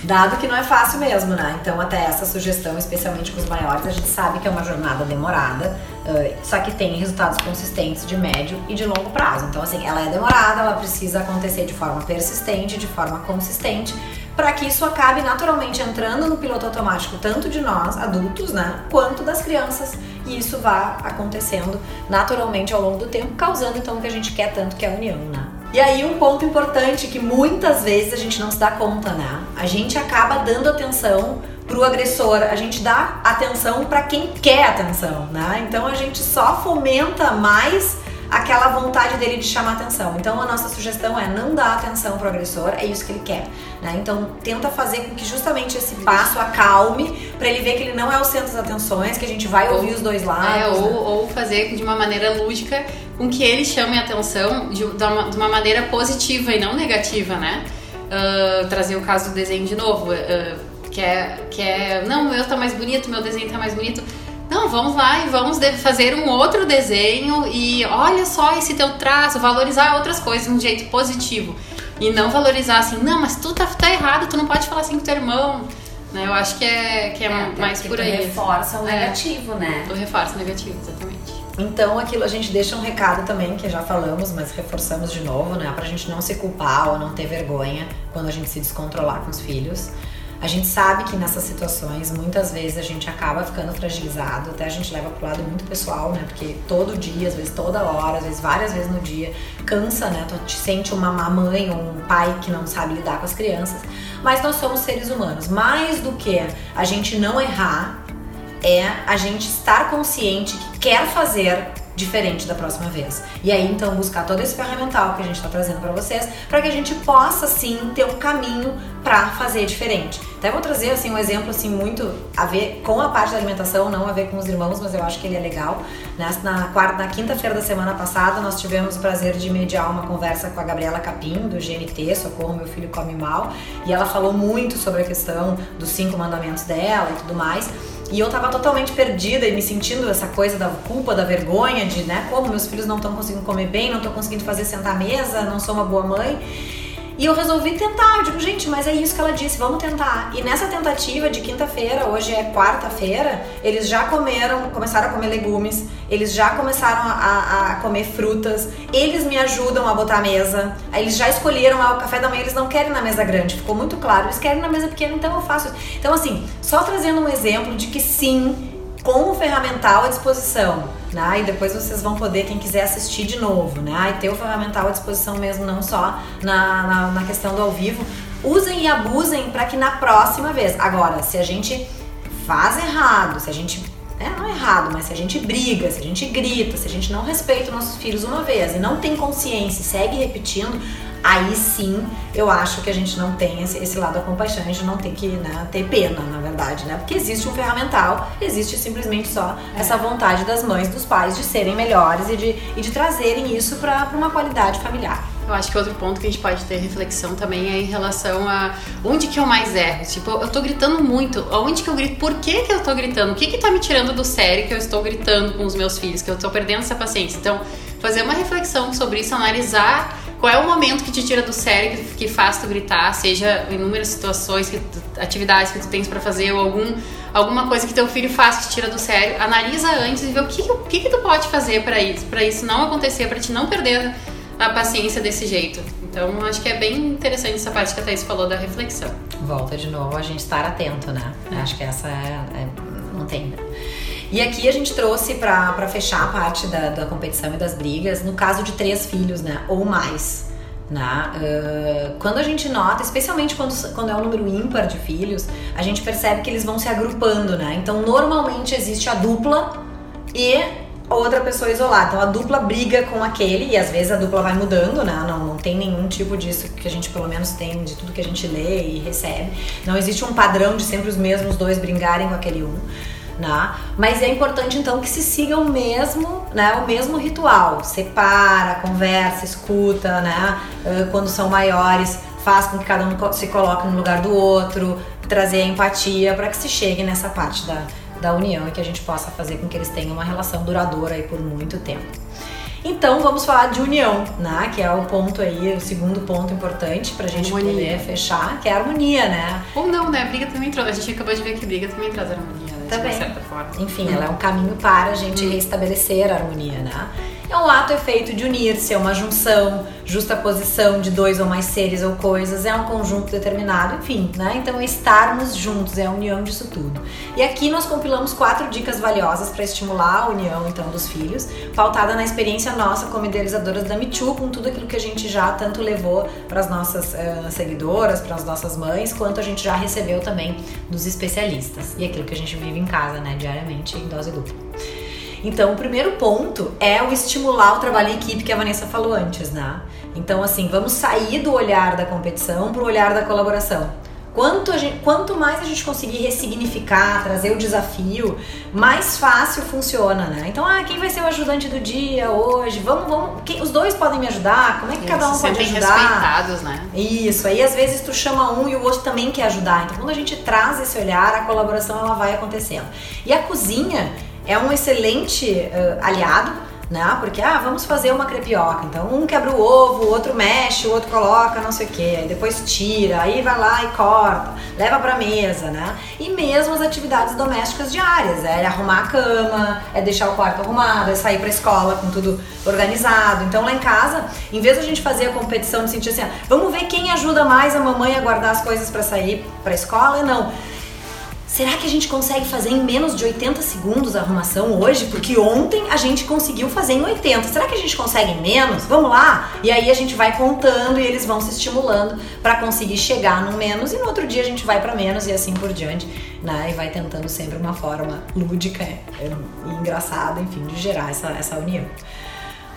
Dado que não é fácil mesmo, né? Então, até essa sugestão, especialmente com os maiores, a gente sabe que é uma jornada demorada, uh, só que tem resultados consistentes de médio e de longo prazo. Então, assim, ela é demorada, ela precisa acontecer de forma persistente, de forma consistente, para que isso acabe naturalmente entrando no piloto automático, tanto de nós, adultos, né, quanto das crianças, e isso vá acontecendo naturalmente ao longo do tempo, causando então o que a gente quer tanto, que é a união, né? E aí um ponto importante que muitas vezes a gente não se dá conta, né? A gente acaba dando atenção pro agressor, a gente dá atenção para quem quer atenção, né? Então a gente só fomenta mais aquela vontade dele de chamar atenção. Então a nossa sugestão é não dar atenção pro agressor, é isso que ele quer, né? Então tenta fazer com que justamente esse passo acalme para ele ver que ele não é o centro das atenções, que a gente vai ouvir os dois lados. É, ou, né? ou fazer de uma maneira lúdica com que ele chame a atenção de, de, uma, de uma maneira positiva e não negativa, né? Uh, trazer o caso do desenho de novo. Uh, que é, que é, não, o meu tá mais bonito, meu desenho tá mais bonito não, vamos lá e vamos fazer um outro desenho e olha só esse teu traço, valorizar outras coisas de um jeito positivo. E não valorizar assim, não, mas tu tá, tá errado, tu não pode falar assim com teu irmão. Né? Eu acho que é, que é, é mais por aí. reforça o é. negativo, né? Tu reforça o negativo, exatamente. Então aquilo a gente deixa um recado também, que já falamos, mas reforçamos de novo, né? Pra gente não se culpar ou não ter vergonha quando a gente se descontrolar com os filhos. A gente sabe que nessas situações, muitas vezes a gente acaba ficando fragilizado, até a gente leva pro lado muito pessoal, né? Porque todo dia, às vezes toda hora, às vezes várias vezes no dia, cansa, né? Tu te sente uma mãe ou um pai que não sabe lidar com as crianças. Mas nós somos seres humanos. Mais do que a gente não errar, é a gente estar consciente que quer fazer diferente da próxima vez. E aí então buscar todo esse ferramental que a gente está trazendo para vocês, para que a gente possa sim ter um caminho para fazer diferente. Até vou trazer assim um exemplo assim muito a ver com a parte da alimentação, não a ver com os irmãos, mas eu acho que ele é legal. Na quarta, na quinta-feira da semana passada, nós tivemos o prazer de mediar uma conversa com a Gabriela Capim do GNT, Socorro Meu Filho Come Mal, e ela falou muito sobre a questão dos cinco mandamentos dela e tudo mais. E eu tava totalmente perdida e me sentindo essa coisa da culpa, da vergonha, de, né, como meus filhos não estão conseguindo comer bem, não tô conseguindo fazer sentar à mesa, não sou uma boa mãe. E eu resolvi tentar. Eu digo, gente, mas é isso que ela disse, vamos tentar. E nessa tentativa de quinta-feira, hoje é quarta-feira, eles já comeram, começaram a comer legumes, eles já começaram a, a, comer frutas, eles me ajudam a botar a mesa. Eles já escolheram o café da manhã, eles não querem na mesa grande, ficou muito claro. Eles querem na mesa pequena, então eu faço. Então, assim, só trazendo um exemplo de que sim, com o ferramental à disposição, né? E depois vocês vão poder, quem quiser assistir de novo, né? E ter o ferramental à disposição mesmo, não só na, na, na questão do ao vivo. Usem e abusem para que na próxima vez. Agora, se a gente faz errado, se a gente é, não é errado, mas se a gente briga, se a gente grita, se a gente não respeita os nossos filhos uma vez e não tem consciência e segue repetindo, aí sim eu acho que a gente não tem esse, esse lado da compaixão, a gente não tem que né, ter pena, na verdade, né? Porque existe um ferramental, existe simplesmente só é. essa vontade das mães, dos pais de serem melhores e de, e de trazerem isso para uma qualidade familiar. Eu acho que outro ponto que a gente pode ter reflexão também é em relação a onde que eu mais erro. Tipo, eu tô gritando muito. Onde que eu grito? Por que que eu tô gritando? O que que tá me tirando do sério que eu estou gritando com os meus filhos? Que eu tô perdendo essa paciência. Então, fazer uma reflexão sobre isso, analisar qual é o momento que te tira do sério, que, que faz tu gritar, seja inúmeras situações, que atividades que tu tens para fazer ou algum, alguma coisa que teu filho faz que te tira do sério. Analisa antes e vê o que, o que, que tu pode fazer para isso, para isso não acontecer, para te não perder a paciência desse jeito. Então, acho que é bem interessante essa parte que a Thaís falou da reflexão. Volta de novo a gente estar atento, né? Acho que essa é, é não tem. E aqui a gente trouxe para fechar a parte da, da competição e das brigas, no caso de três filhos, né? Ou mais. Né? Uh, quando a gente nota, especialmente quando, quando é um número ímpar de filhos, a gente percebe que eles vão se agrupando, né? Então, normalmente existe a dupla e outra pessoa isolada. Então, a dupla briga com aquele e às vezes a dupla vai mudando, né? Não, não tem nenhum tipo disso que a gente pelo menos tem de tudo que a gente lê e recebe. Não existe um padrão de sempre os mesmos dois brigarem com aquele um né? Mas é importante então que se siga o mesmo, né, o mesmo ritual. Separa, conversa, escuta, né? Quando são maiores, faz com que cada um se coloque no lugar do outro, trazer a empatia para que se chegue nessa parte da, da união e que a gente possa fazer com que eles tenham uma relação duradoura aí por muito tempo. Então vamos falar de união, né? Que é o ponto aí, o segundo ponto importante pra gente Harmonia. poder fechar, que é a harmonia, né? Ou não, né? Briga também traz. A gente acabou de ver que briga também traz harmonia? Também. De uma certa forma. Enfim, ela é um caminho para a gente restabelecer a harmonia, né? É um ato efeito de unir-se, é uma junção, justaposição de dois ou mais seres ou coisas, é um conjunto determinado, enfim, né? Então é estarmos juntos, é a união disso tudo. E aqui nós compilamos quatro dicas valiosas para estimular a união então dos filhos, pautada na experiência nossa como idealizadoras da Michu, com tudo aquilo que a gente já tanto levou para as nossas eh, seguidoras, para as nossas mães, quanto a gente já recebeu também dos especialistas. E aquilo que a gente vive em casa, né, diariamente em dose dupla. Então, o primeiro ponto é o estimular o trabalho em equipe que a Vanessa falou antes, né? Então, assim, vamos sair do olhar da competição para o olhar da colaboração. Quanto, gente- quanto mais a gente conseguir ressignificar, trazer o desafio, mais fácil funciona, né? Então, ah, quem vai ser o ajudante do dia hoje? Vamos, vamos. quem- os dois podem me ajudar? Como é que cada um pode ajudar? respeitados, né? Isso, aí às vezes tu chama um e o outro também quer ajudar. Então quando a gente traz esse olhar, a colaboração ela vai acontecendo. E a cozinha é um excelente eh, aliado, né? Porque, ah, vamos fazer uma crepioca. Então um quebra o ovo, o outro mexe, o outro coloca não sei o que, aí depois tira, aí vai lá e corta, leva pra mesa, né? E mesmo as atividades domésticas diárias, é arrumar a cama, é deixar o quarto arrumado, é sair pra escola com tudo organizado. Então lá em casa, em vez de a gente fazer a competição de sentir assim, ah, vamos ver quem ajuda mais a mamãe a guardar as coisas pra sair pra escola, não. Será que a gente consegue fazer em menos de 80 segundos a arrumação hoje? Porque ontem a gente conseguiu fazer em 80. Será que a gente consegue em menos? Vamos lá? E aí a gente vai contando e eles vão se estimulando para conseguir chegar no menos e no outro dia a gente vai para menos e assim por diante, né? E vai tentando sempre uma forma lúdica é, e engraçada, enfim, de gerar essa, essa união.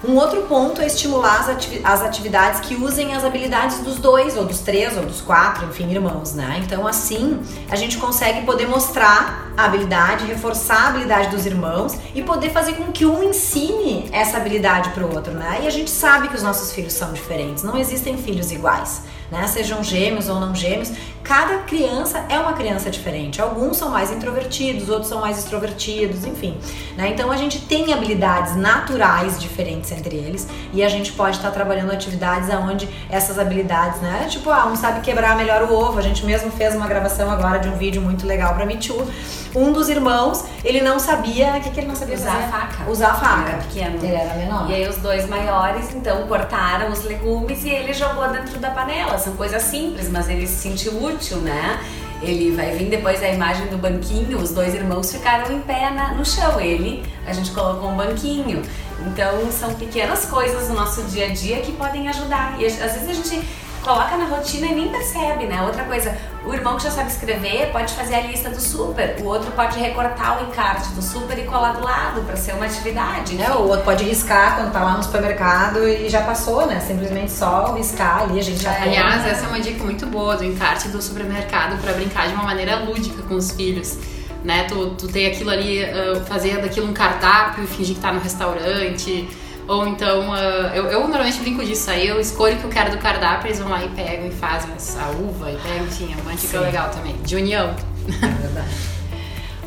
Um outro ponto é estimular as, as atividades que usem as habilidades dos dois, ou dos três, ou dos quatro, enfim, irmãos, né? Então, assim, a gente consegue poder mostrar a habilidade, reforçar a habilidade dos irmãos e poder fazer com que um ensine essa habilidade para o outro, né? E a gente sabe que os nossos filhos são diferentes, não existem filhos iguais. Né? Sejam gêmeos ou não gêmeos, cada criança é uma criança diferente. Alguns são mais introvertidos, outros são mais extrovertidos, enfim. Né? Então a gente tem habilidades naturais diferentes entre eles e a gente pode estar trabalhando atividades onde essas habilidades, né? Tipo, ah, um sabe quebrar melhor o ovo. A gente mesmo fez uma gravação agora de um vídeo muito legal para Me Too. Um dos irmãos, ele não sabia, o que, que ele não sabia Usar fazer? a faca. Usar a faca. Ele era pequeno. Ele era menor. E aí os dois maiores, então, cortaram os legumes e ele jogou dentro da panela. São coisas simples, mas ele se sentiu útil, né? Ele vai vir depois a imagem do banquinho, os dois irmãos ficaram em pé na- no chão. Ele, a gente colocou um banquinho. Então são pequenas coisas no nosso dia a dia que podem ajudar. E às vezes a gente coloca na rotina e nem percebe, né? Outra coisa, o irmão que já sabe escrever pode fazer a lista do super, o outro pode recortar o encarte do super e colar do lado para ser uma atividade. É, enfim. o outro pode riscar quando tá lá no supermercado e já passou, né? Simplesmente só riscar ali, a gente já Aliás, essa é uma dica muito boa do encarte do supermercado para brincar de uma maneira lúdica com os filhos. Né? Tu, tu tem aquilo ali, ah, fazer daquilo um cardápio e fingir que tá no restaurante. Ou então, ah, eu, eu normalmente brinco disso aí, eu escolho o que eu quero do cardápio, eles vão lá e pegam e fazem a uva e pegam, enfim, é uma dica Sim. legal também, de união. É verdade.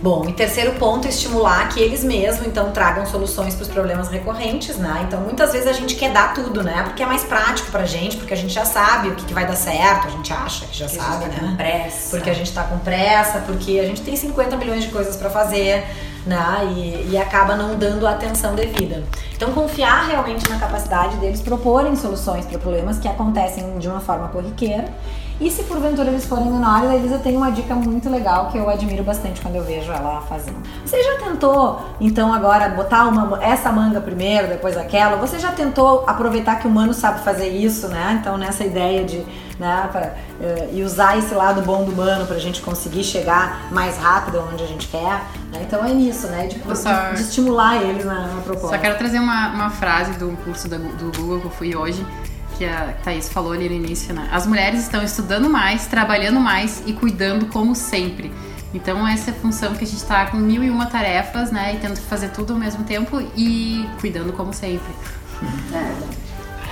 Bom, e terceiro ponto, estimular que eles mesmos então tragam soluções para os problemas recorrentes, né? Então muitas vezes a gente quer dar tudo, né? Porque é mais prático pra gente, porque a gente já sabe o que, que vai dar certo, a gente acha que já Porque a sabe, gente tá né? com pressa. Porque a gente tá com pressa, porque a gente tem 50 milhões de coisas para fazer, né? E, e acaba não dando a atenção devida. Então, confiar realmente na capacidade deles proporem soluções para problemas que acontecem de uma forma corriqueira. E se porventura eles forem menores, a Elisa tem uma dica muito legal que eu admiro bastante quando eu vejo ela fazendo. Você já tentou, então, agora botar uma, essa manga primeiro, depois aquela? Você já tentou aproveitar que o humano sabe fazer isso, né? Então, nessa ideia de. Né, pra, eh, e usar esse lado bom do humano pra gente conseguir chegar mais rápido onde a gente quer. né? Então é nisso, né? De, só- de estimular eles na, na proposta. Só quero trazer uma, uma frase do curso da- do Google que eu fui hoje, que a Thaís falou ali no início, né? As mulheres estão estudando mais, trabalhando mais e cuidando como sempre. Então essa é a função que a gente tá com mil e uma tarefas, né? E tendo que fazer tudo ao mesmo tempo e cuidando como sempre. É.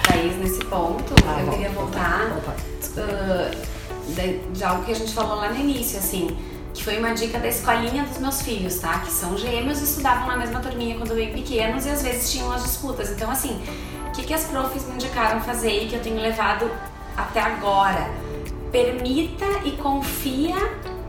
Thaís, nesse ponto, Ah, eu bom. queria voltar uh, de, de algo que a gente falou lá no início, assim. que foi uma dica da escolinha dos meus filhos, tá? Que são gêmeos e estudavam na mesma turminha quando bem pequenos e às vezes tinham as disputas. Então, assim, o que, que as profs me indicaram fazer e que eu tenho levado até agora? Permita e confia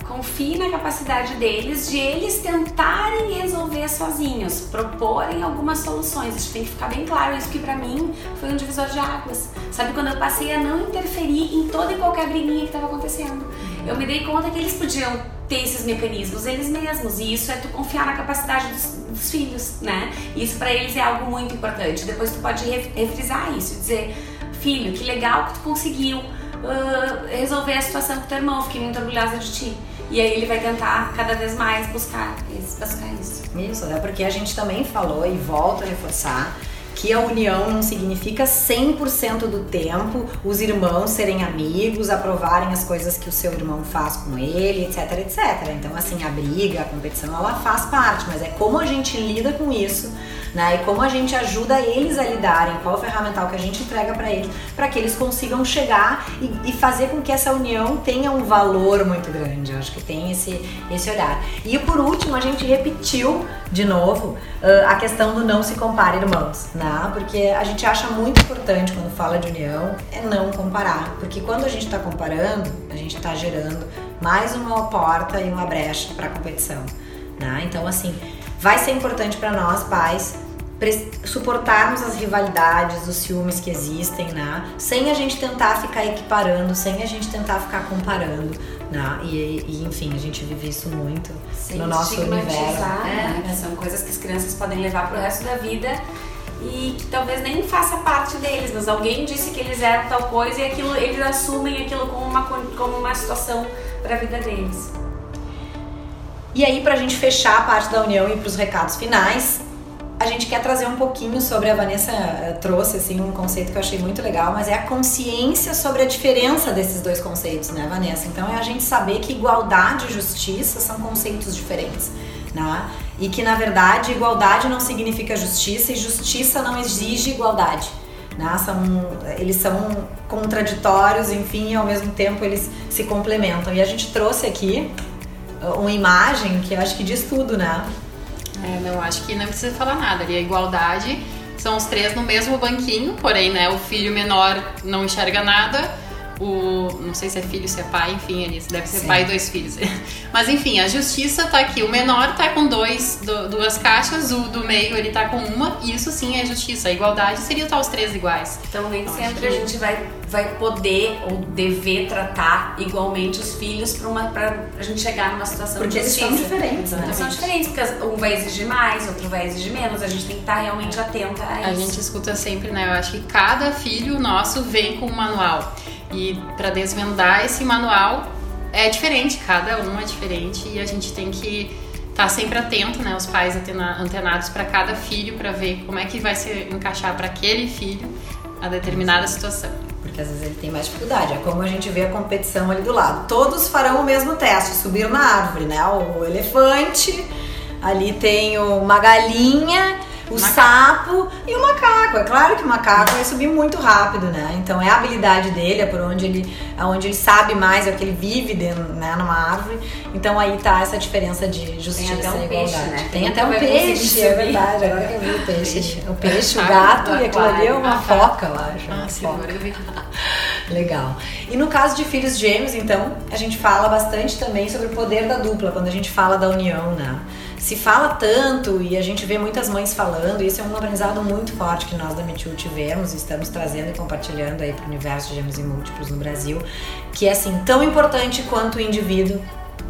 confie na capacidade deles de eles tentarem resolver sozinhos, proporem algumas soluções. Isso tem que ficar bem claro, isso que para mim foi um divisor de águas. Sabe quando eu passei a não interferir em toda e qualquer briguinha que estava acontecendo. Eu me dei conta que eles podiam ter esses mecanismos eles mesmos e isso é tu confiar na capacidade dos, dos filhos, né? Isso para eles é algo muito importante. Depois tu pode refrisar isso, dizer, filho, que legal que tu conseguiu uh, resolver a situação com teu irmão, fiquei muito orgulhosa de ti. E aí ele vai tentar cada vez mais buscar isso, buscar isso. Isso, é porque a gente também falou e volta a reforçar que a união não significa 100% do tempo os irmãos serem amigos, aprovarem as coisas que o seu irmão faz com ele, etc, etc. Então, assim, a briga, a competição, ela faz parte, mas é como a gente lida com isso né? E como a gente ajuda eles a lidarem, qual o ferramental que a gente entrega para eles, para que eles consigam chegar e, e, fazer com que essa união tenha um valor muito grande. Eu acho que tem esse, esse olhar. E por último, a gente repetiu de novo uh, a questão do não se compare irmãos, né? Porque a gente acha muito importante quando fala de união é não comparar, porque quando a gente está comparando, a gente está gerando mais uma porta e uma brecha para a competição. Né? Então, assim, vai ser importante para nós, pais, suportarmos as rivalidades, os ciúmes que existem, né? Sem a gente tentar ficar equiparando, sem a gente tentar ficar comparando, né? E, e enfim, a gente vive isso muito sem no nosso universo. Né? É. São coisas que as crianças podem levar pro resto da vida e que talvez nem faça parte deles, mas alguém disse que eles eram tal coisa e aquilo eles assumem aquilo como uma, como uma situação para a vida deles. E aí, pra gente fechar a parte da união e pros recados finais, a gente quer trazer um pouquinho sobre a Vanessa eh, trouxe assim um conceito que eu achei muito legal, mas é a consciência sobre a diferença desses dois conceitos, né, Vanessa? Então é a gente saber que igualdade e justiça são conceitos diferentes, né? E que na verdade igualdade não significa justiça e justiça não exige igualdade. Né? São, eles são contraditórios, enfim, e ao mesmo tempo eles se complementam. E a gente trouxe aqui eh, uma imagem que eu acho que diz tudo, né? É, não, acho que não precisa falar nada. Ali a igualdade são os três no mesmo banquinho, porém, né, o filho menor não enxerga nada o. Não sei se é filho, se é pai, enfim, ele deve ser Sim. pai e dois filhos. Mas enfim, a justiça tá aqui. O menor tá com dois, do, duas caixas, o do meio ele tá com uma, e isso sim é justiça. A igualdade seria estar os três iguais. Então nem então, sempre que... a gente vai, vai poder ou dever tratar igualmente os filhos pra, uma, pra a gente chegar numa situação porque de justiça. Porque eles são diferentes, né? Eles são diferentes, porque um vai exigir mais, outro vai exigir menos. A gente tem que estar realmente atenta a isso. A gente escuta sempre, né? Eu acho que cada filho nosso vem com um manual. E para desvendar esse manual é diferente, cada um é diferente e a gente tem que estar tá sempre atento, né, os pais antenados para cada filho para ver como é que vai se encaixar para aquele filho a determinada situação. Porque às vezes ele tem mais dificuldade. É como a gente vê a competição ali do lado. Todos farão o mesmo teste, subir na árvore, né? O elefante, ali tem uma galinha o macaco. sapo e o macaco. É claro que o macaco vai subir muito rápido, né? Então é a habilidade dele, é por onde ele, é onde ele sabe mais, é o que ele vive dentro, né, numa árvore. Então aí tá essa diferença de justiça Tem até um e igualdade. Peixe, né? Tem, Tem até um peixe, é verdade. Agora que eu vi o peixe. O peixe, o gato e aquilo ali é uma foca, eu acho. Ah, vi. Legal. E no caso de filhos gêmeos, então, a gente fala bastante também sobre o poder da dupla, quando a gente fala da união, né? Se fala tanto e a gente vê muitas mães falando, e isso é um aprendizado muito forte que nós da Me tivemos e estamos trazendo e compartilhando aí para o universo de gêmeos e múltiplos no Brasil, que é assim, tão importante quanto o indivíduo,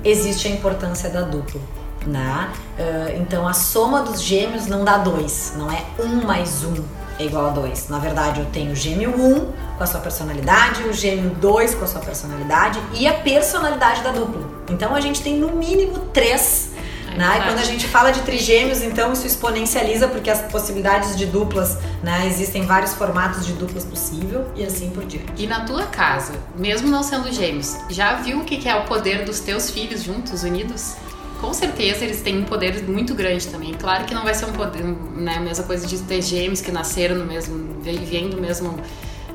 existe a importância da dupla. Né? Uh, então a soma dos gêmeos não dá dois, não é um mais um é igual a dois. Na verdade, eu tenho o gêmeo 1 um, com a sua personalidade, o gêmeo 2 com a sua personalidade e a personalidade da dupla. Então a gente tem no mínimo três né? E quando a gente fala de trigêmeos, então isso exponencializa porque as possibilidades de duplas, né? Existem vários formatos de duplas possível e assim por diante. E na tua casa, mesmo não sendo gêmeos, já viu o que é o poder dos teus filhos juntos, unidos? Com certeza eles têm um poder muito grande também. Claro que não vai ser um poder, né, a mesma coisa de ter gêmeos que nasceram no mesmo, vivendo mesmo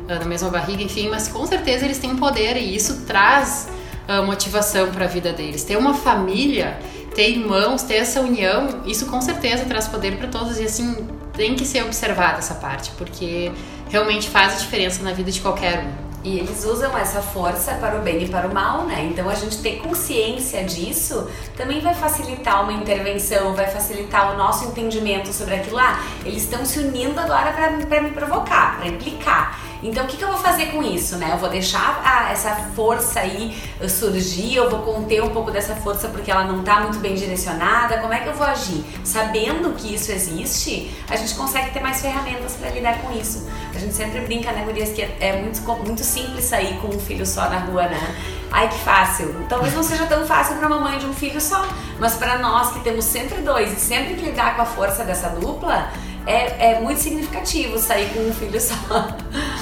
ah, na mesma barriga, enfim, mas com certeza eles têm um poder e isso traz uh, motivação para a vida deles. Ter uma família, ter irmãos, ter essa união, isso com certeza traz poder para todos e assim tem que ser observada essa parte, porque realmente faz a diferença na vida de qualquer um. E eles usam essa força para o bem e para o mal, né? Então a gente ter consciência disso também vai facilitar uma intervenção, vai facilitar o nosso entendimento sobre aquilo lá. Ah, eles estão se unindo agora para me provocar, para implicar. Então, o que, que, eu vou fazer com isso, né? Eu vou deixar essa força aí surgir, eu vou conter um pouco dessa força porque ela não está muito bem direcionada. Como é que eu vou agir? Sabendo que isso existe, a gente consegue ter mais ferramentas para lidar com isso. A gente sempre brinca, né, Gurias, que é muito, muito simples sair com um filho só na rua, né? Ai, que fácil. Talvez não seja tão fácil para uma mãe de um filho só, mas para nós que temos sempre dois e sempre que lidar com a força dessa dupla, é, é muito significativo sair com um filho só.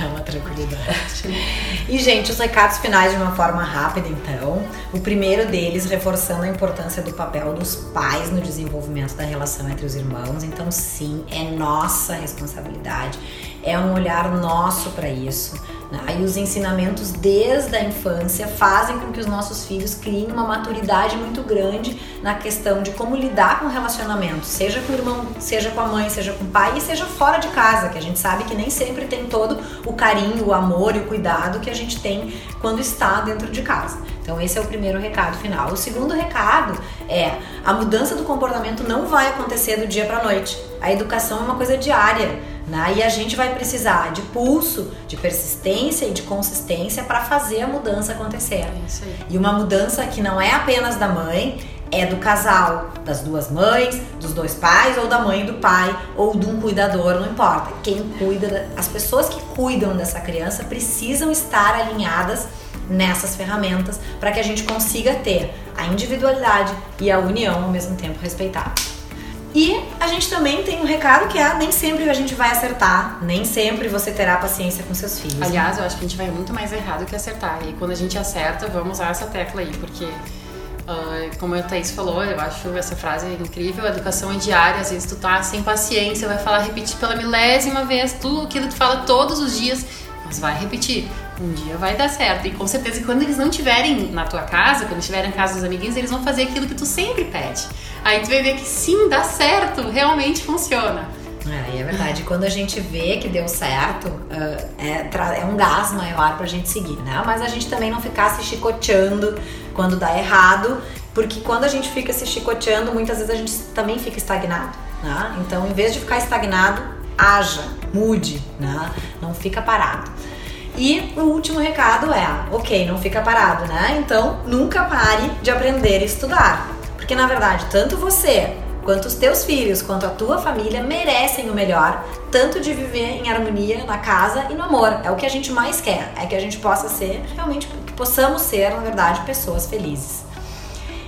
É uma tranquilidade. E, gente, os recados finais de uma forma rápida, então. O primeiro deles, reforçando a importância do papel dos pais no desenvolvimento da relação entre os irmãos. Então, sim, é nossa responsabilidade, é um olhar nosso para isso. Né? E os ensinamentos desde a infância fazem com que os nossos filhos criem uma maturidade muito grande na questão de como lidar com relacionamento, seja com o irmão, seja com a mãe, seja com o pai e seja fora de casa, que a gente sabe que nem sempre tem todo o carinho, o amor e o cuidado que a gente tem quando está dentro de casa. Então esse é o primeiro recado final. O segundo recado é a mudança do comportamento não vai acontecer do dia para noite. A educação é uma coisa diária. Né? E a gente vai precisar de pulso, de persistência e de consistência para fazer a mudança acontecer. É e uma mudança que não é apenas da mãe, é do casal, das duas mães, dos dois pais, ou da mãe e do pai, ou de um cuidador, não importa. Quem cuida, as pessoas que cuidam dessa criança precisam estar alinhadas nessas ferramentas para que a gente consiga ter a individualidade e a união ao mesmo tempo respeitada. E a gente também tem um recado que é nem sempre a gente vai acertar, nem sempre você terá paciência com seus filhos. Aliás, eu acho que a gente vai muito mais errado que acertar. E quando a gente acerta, vamos usar essa tecla aí, porque uh, como a Thaís falou, eu acho essa frase incrível, a educação é diária, às vezes tu tá sem paciência, vai falar, repetir pela milésima vez tudo aquilo que tu fala todos os dias, mas vai repetir um dia vai dar certo. E com certeza, quando eles não estiverem na tua casa, quando estiverem em casa dos amiguinhos, eles vão fazer aquilo que tu sempre pede. Aí tu vai ver que sim, dá certo, realmente funciona. É, é verdade. Quando a gente vê que deu certo, uh, é, é, um gás maior pra gente seguir, né? Mas a gente também não ficar se chicoteando quando dá errado, porque quando a gente fica se chicoteando, muitas vezes a gente também fica estagnado, né? Então, em vez de ficar estagnado, haja, mude, né? Não fica parado. E o último recado é, ok, não fica parado, né? Então nunca pare de aprender e estudar. Porque na verdade, tanto você, quanto os teus filhos, quanto a tua família merecem o melhor, tanto de viver em harmonia na casa e no amor. É o que a gente mais quer, é que a gente possa ser, realmente, que possamos ser, na verdade, pessoas felizes.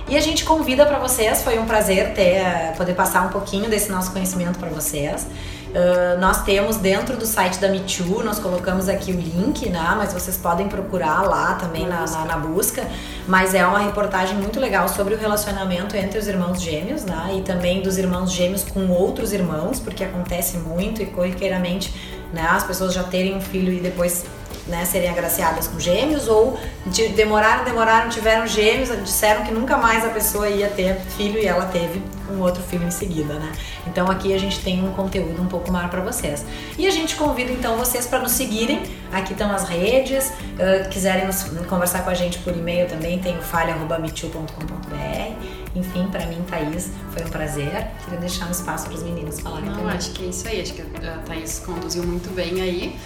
E a gente convida para vocês, foi um prazer ter poder passar um pouquinho desse nosso conhecimento para vocês. Uh, nós temos dentro do site da Michu, nós colocamos aqui o link, né? Mas vocês podem procurar lá também na, na, na, busca. Mas é uma reportagem muito legal sobre o relacionamento entre os irmãos gêmeos, né? E também dos irmãos gêmeos com outros irmãos, porque acontece muito e corriqueiramente, né? As pessoas já terem um filho e depois né, serem agraciadas com gêmeos ou de, demoraram, demoraram, tiveram gêmeos, disseram que nunca mais a pessoa ia ter filho e ela teve um outro filho em seguida, né? Então aqui a gente tem um conteúdo um pouco maior para vocês. E a gente convida então vocês para nos seguirem. Aqui estão as redes. Uh, quiserem nos, conversar com a gente por e-mail também, tem o falha.mitiu.com.br. Enfim, para mim, Thaís, foi um prazer. Queria deixar um espaço para os meninos falarem Não, também. acho que é isso aí. Acho que a Thaís conduziu muito bem aí.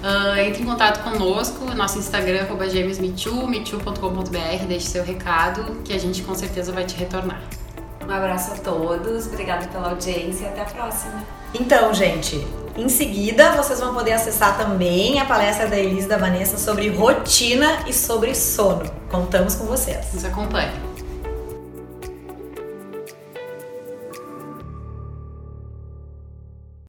Uh, entre em contato conosco, nosso Instagram, arroba gêmeosmitu, mitu.com.br, deixe seu recado que a gente com certeza vai te retornar. Um abraço a todos, obrigada pela audiência e até a próxima. Então, gente, em seguida vocês vão poder acessar também a palestra da Elise e da Vanessa sobre rotina e sobre sono. Contamos com vocês. Nos acompanhe.